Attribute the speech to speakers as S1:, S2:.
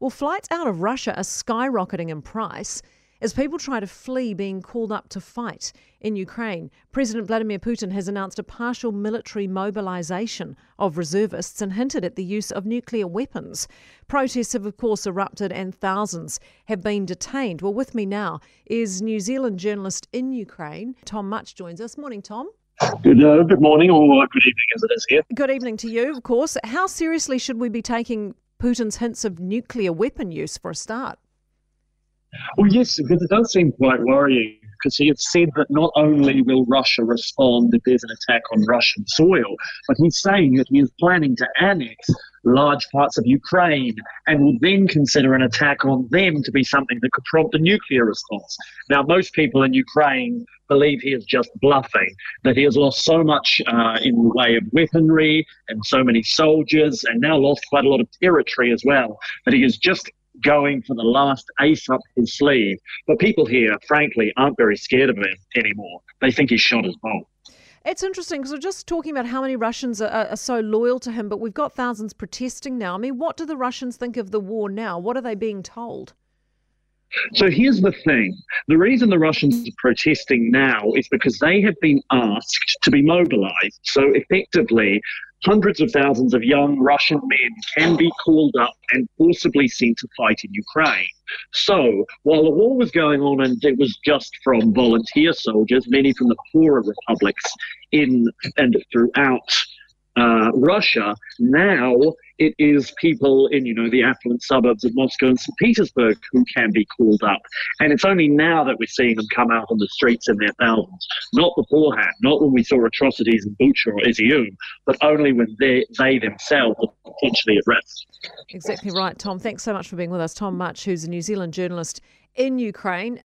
S1: Well, flights out of Russia are skyrocketing in price as people try to flee being called up to fight in Ukraine. President Vladimir Putin has announced a partial military mobilization of reservists and hinted at the use of nuclear weapons. Protests have, of course, erupted and thousands have been detained. Well, with me now is New Zealand journalist in Ukraine, Tom Mutch joins us. Morning, Tom.
S2: Good, uh, good morning or good evening as it is here.
S1: Good evening to you, of course. How seriously should we be taking Putin's hints of nuclear weapon use for a start?
S2: Well, yes, because it does seem quite worrying because he has said that not only will Russia respond if there's an attack on Russian soil, but he's saying that he is planning to annex large parts of Ukraine and will then consider an attack on them to be something that could prompt a nuclear response. Now, most people in Ukraine believe he is just bluffing, that he has lost so much uh, in the way of weaponry and so many soldiers, and now lost quite a lot of territory as well, that he is just going for the last ace up his sleeve. But people here, frankly, aren't very scared of him anymore. They think he's shot his bolt.
S1: It's interesting because we're just talking about how many Russians are, are, so loyal to him, but we've got thousands protesting now. I mean, what do the Russians think of the war now? What are they being told?
S2: So here's the thing the reason the Russians are protesting now is because they have been asked to be mobilized. So effectively, hundreds of thousands of young Russian men can be called up and forcibly sent to fight in Ukraine. So, while the war was going on and it was just from volunteer soldiers, many from the poorer republics in and throughout uh, Russia. Now it is people in, you know, the affluent suburbs of Moscow and St. Petersburg who can be called up. And it's only now that we're seeing them come out on the streets in their thousands. Not beforehand, not when we saw atrocities in Bucha or Izium, but only when they, they themselves are potentially at risk.
S1: Exactly right, Tom. Thanks so much for being with us. Tom Mutch, who's a New Zealand journalist in Ukraine.